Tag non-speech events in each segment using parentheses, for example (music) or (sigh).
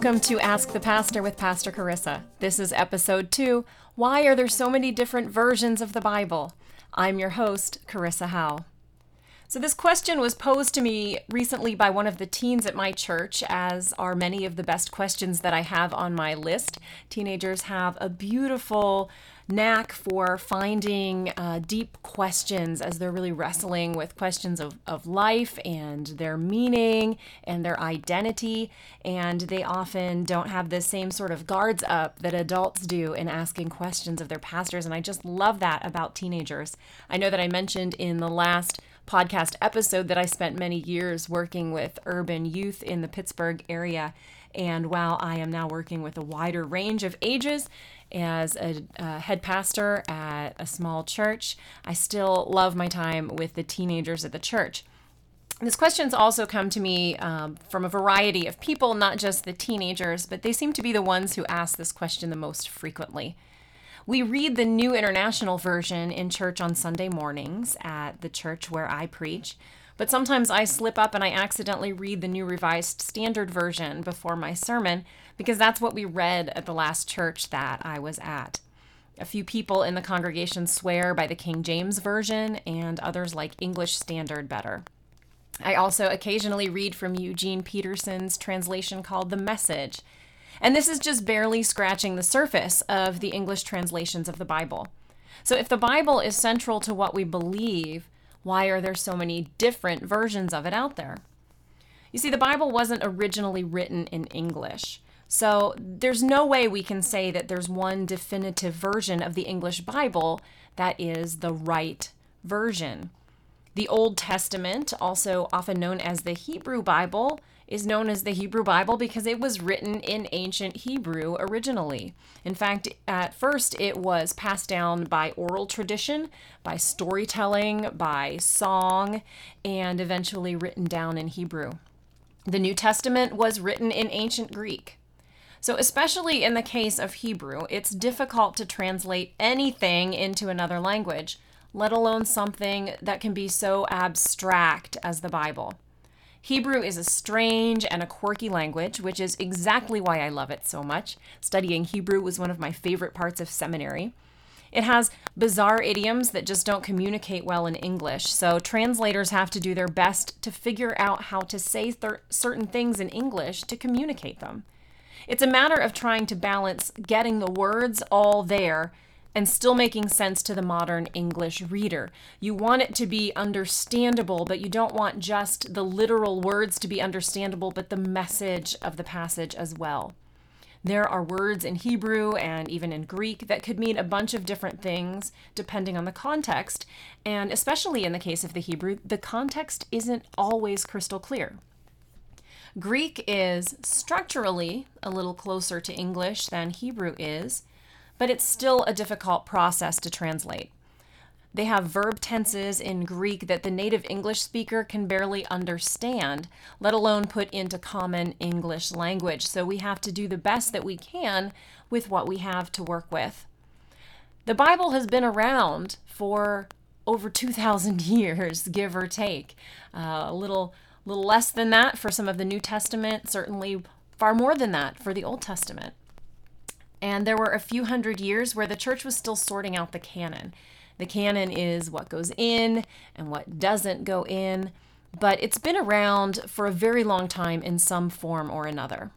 Welcome to Ask the Pastor with Pastor Charissa. This is episode two Why Are There So Many Different Versions of the Bible? I'm your host, Charissa Howe. So, this question was posed to me recently by one of the teens at my church, as are many of the best questions that I have on my list. Teenagers have a beautiful knack for finding uh, deep questions as they're really wrestling with questions of, of life and their meaning and their identity. And they often don't have the same sort of guards up that adults do in asking questions of their pastors. And I just love that about teenagers. I know that I mentioned in the last podcast episode that I spent many years working with urban youth in the Pittsburgh area. And while I am now working with a wider range of ages as a, a head pastor at a small church, I still love my time with the teenagers at the church. This questions also come to me um, from a variety of people, not just the teenagers, but they seem to be the ones who ask this question the most frequently. We read the New International Version in church on Sunday mornings at the church where I preach, but sometimes I slip up and I accidentally read the New Revised Standard Version before my sermon because that's what we read at the last church that I was at. A few people in the congregation swear by the King James Version, and others like English Standard better. I also occasionally read from Eugene Peterson's translation called The Message and this is just barely scratching the surface of the English translations of the Bible. So, if the Bible is central to what we believe, why are there so many different versions of it out there? You see, the Bible wasn't originally written in English. So, there's no way we can say that there's one definitive version of the English Bible that is the right version. The Old Testament, also often known as the Hebrew Bible, is known as the Hebrew Bible because it was written in ancient Hebrew originally. In fact, at first it was passed down by oral tradition, by storytelling, by song, and eventually written down in Hebrew. The New Testament was written in ancient Greek. So, especially in the case of Hebrew, it's difficult to translate anything into another language, let alone something that can be so abstract as the Bible. Hebrew is a strange and a quirky language, which is exactly why I love it so much. Studying Hebrew was one of my favorite parts of seminary. It has bizarre idioms that just don't communicate well in English, so translators have to do their best to figure out how to say certain things in English to communicate them. It's a matter of trying to balance getting the words all there and still making sense to the modern English reader. You want it to be understandable, but you don't want just the literal words to be understandable, but the message of the passage as well. There are words in Hebrew and even in Greek that could mean a bunch of different things depending on the context, and especially in the case of the Hebrew, the context isn't always crystal clear. Greek is structurally a little closer to English than Hebrew is, but it's still a difficult process to translate. They have verb tenses in Greek that the native English speaker can barely understand, let alone put into common English language. So we have to do the best that we can with what we have to work with. The Bible has been around for over 2,000 (laughs) years, give or take. Uh, a little, little less than that for some of the New Testament, certainly far more than that for the Old Testament. And there were a few hundred years where the church was still sorting out the canon. The canon is what goes in and what doesn't go in, but it's been around for a very long time in some form or another.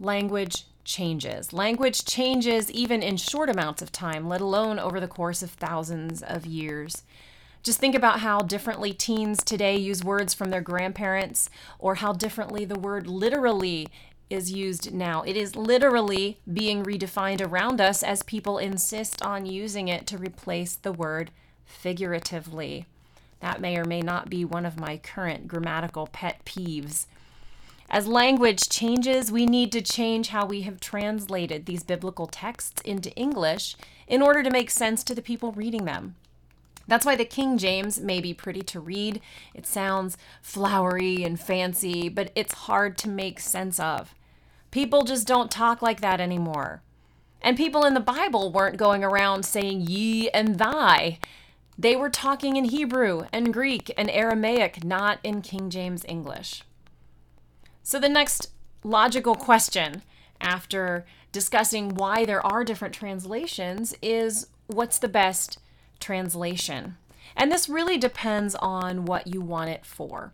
Language changes. Language changes even in short amounts of time, let alone over the course of thousands of years. Just think about how differently teens today use words from their grandparents, or how differently the word literally is used now. It is literally being redefined around us as people insist on using it to replace the word figuratively. That may or may not be one of my current grammatical pet peeves. As language changes, we need to change how we have translated these biblical texts into English in order to make sense to the people reading them. That's why the King James may be pretty to read. It sounds flowery and fancy, but it's hard to make sense of. People just don't talk like that anymore. And people in the Bible weren't going around saying ye and thy. They were talking in Hebrew and Greek and Aramaic, not in King James English. So the next logical question after discussing why there are different translations is what's the best translation? And this really depends on what you want it for.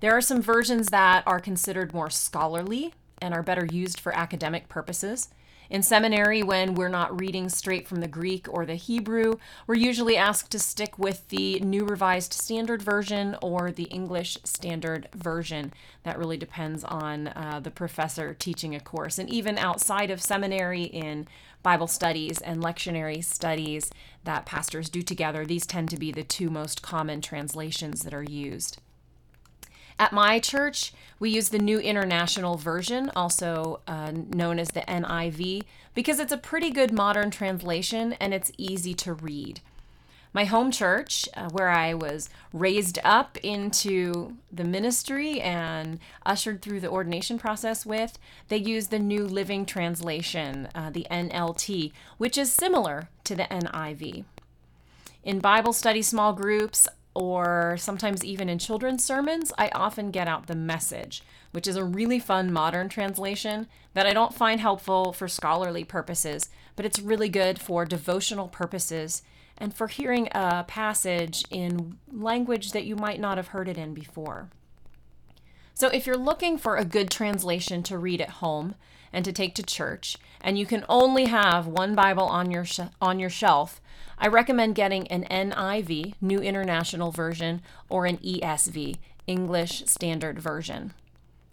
There are some versions that are considered more scholarly and are better used for academic purposes. In seminary, when we're not reading straight from the Greek or the Hebrew, we're usually asked to stick with the New Revised Standard Version or the English Standard Version. That really depends on uh, the professor teaching a course. And even outside of seminary, in Bible studies and lectionary studies that pastors do together, these tend to be the two most common translations that are used. At my church, we use the New International Version, also uh, known as the NIV, because it's a pretty good modern translation and it's easy to read. My home church, uh, where I was raised up into the ministry and ushered through the ordination process with, they use the New Living Translation, uh, the NLT, which is similar to the NIV. In Bible study small groups, or sometimes even in children's sermons, I often get out the message, which is a really fun modern translation that I don't find helpful for scholarly purposes, but it's really good for devotional purposes and for hearing a passage in language that you might not have heard it in before. So, if you're looking for a good translation to read at home and to take to church, and you can only have one Bible on your sh- on your shelf, I recommend getting an NIV, New International Version, or an ESV, English Standard Version.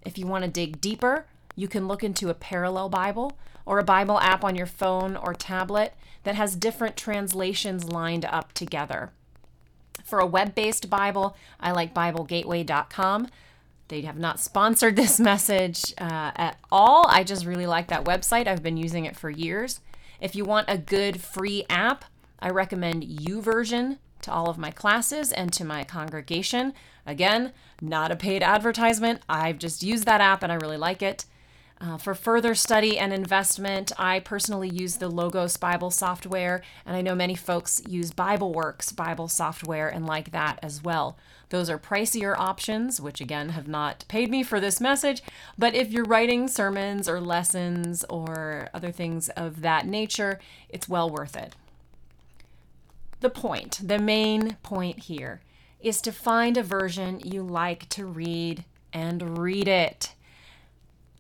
If you want to dig deeper, you can look into a parallel Bible or a Bible app on your phone or tablet that has different translations lined up together. For a web based Bible, I like BibleGateway.com. They have not sponsored (laughs) this message uh, at all. I just really like that website. I've been using it for years. If you want a good free app, I recommend YouVersion to all of my classes and to my congregation. Again, not a paid advertisement. I've just used that app and I really like it. Uh, for further study and investment, I personally use the Logos Bible software, and I know many folks use BibleWorks Bible software and like that as well. Those are pricier options, which again have not paid me for this message, but if you're writing sermons or lessons or other things of that nature, it's well worth it the point, the main point here, is to find a version you like to read and read it.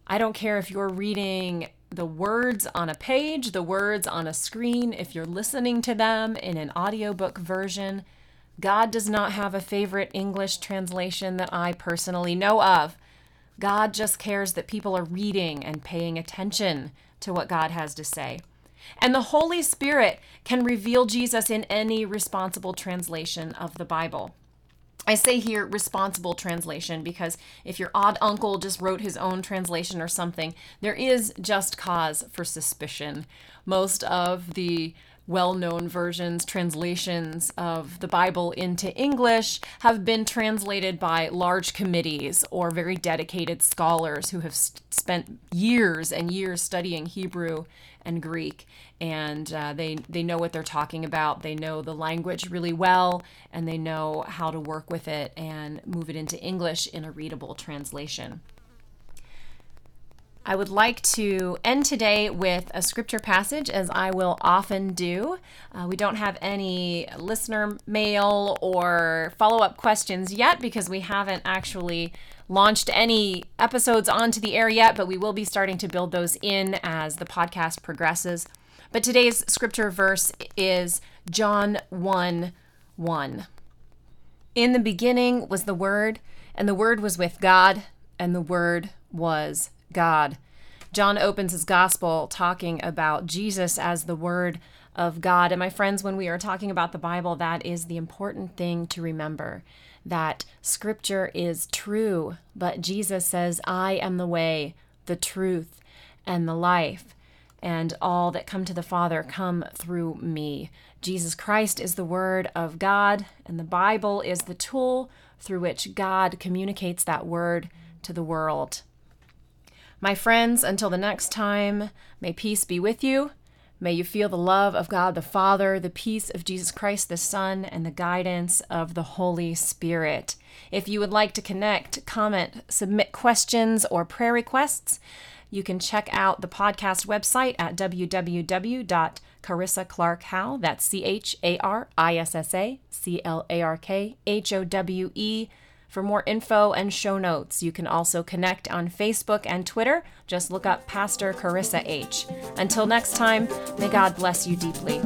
I don't care if you're reading the words on a page, the words on a screen, if you're listening to them in an audiobook version. God does not have a favorite English translation that I personally know of. God just cares that people are reading and paying attention to what God has to say. And the Holy Spirit can reveal Jesus in any responsible translation of the Bible. I say here responsible translation because if your odd uncle just wrote his own translation or something, there is just cause for suspicion. Most of the well known versions, translations of the Bible into English have been translated by large committees or very dedicated scholars who have spent years and years studying Hebrew and Greek, and uh, they they know what they're talking about. They know the language really well, and they know how to work with it and move it into English in a readable translation. I would like to end today with a scripture passage, as I will often do. Uh, we don't have any listener mail or follow up questions yet because we haven't actually launched any episodes onto the air yet, but we will be starting to build those in as the podcast progresses. But today's scripture verse is John 1 1. In the beginning was the Word, and the Word was with God, and the Word was God. John opens his gospel talking about Jesus as the Word of God. And my friends, when we are talking about the Bible, that is the important thing to remember that Scripture is true, but Jesus says, I am the way, the truth, and the life. And all that come to the Father come through me. Jesus Christ is the Word of God, and the Bible is the tool through which God communicates that Word to the world. My friends, until the next time, may peace be with you. May you feel the love of God the Father, the peace of Jesus Christ the Son, and the guidance of the Holy Spirit. If you would like to connect, comment, submit questions, or prayer requests, you can check out the podcast website at www.charissaclarkhowe. That's C H A R I S S A C L A R K H O W E for more info and show notes, you can also connect on Facebook and Twitter. Just look up Pastor Charissa H. Until next time, may God bless you deeply.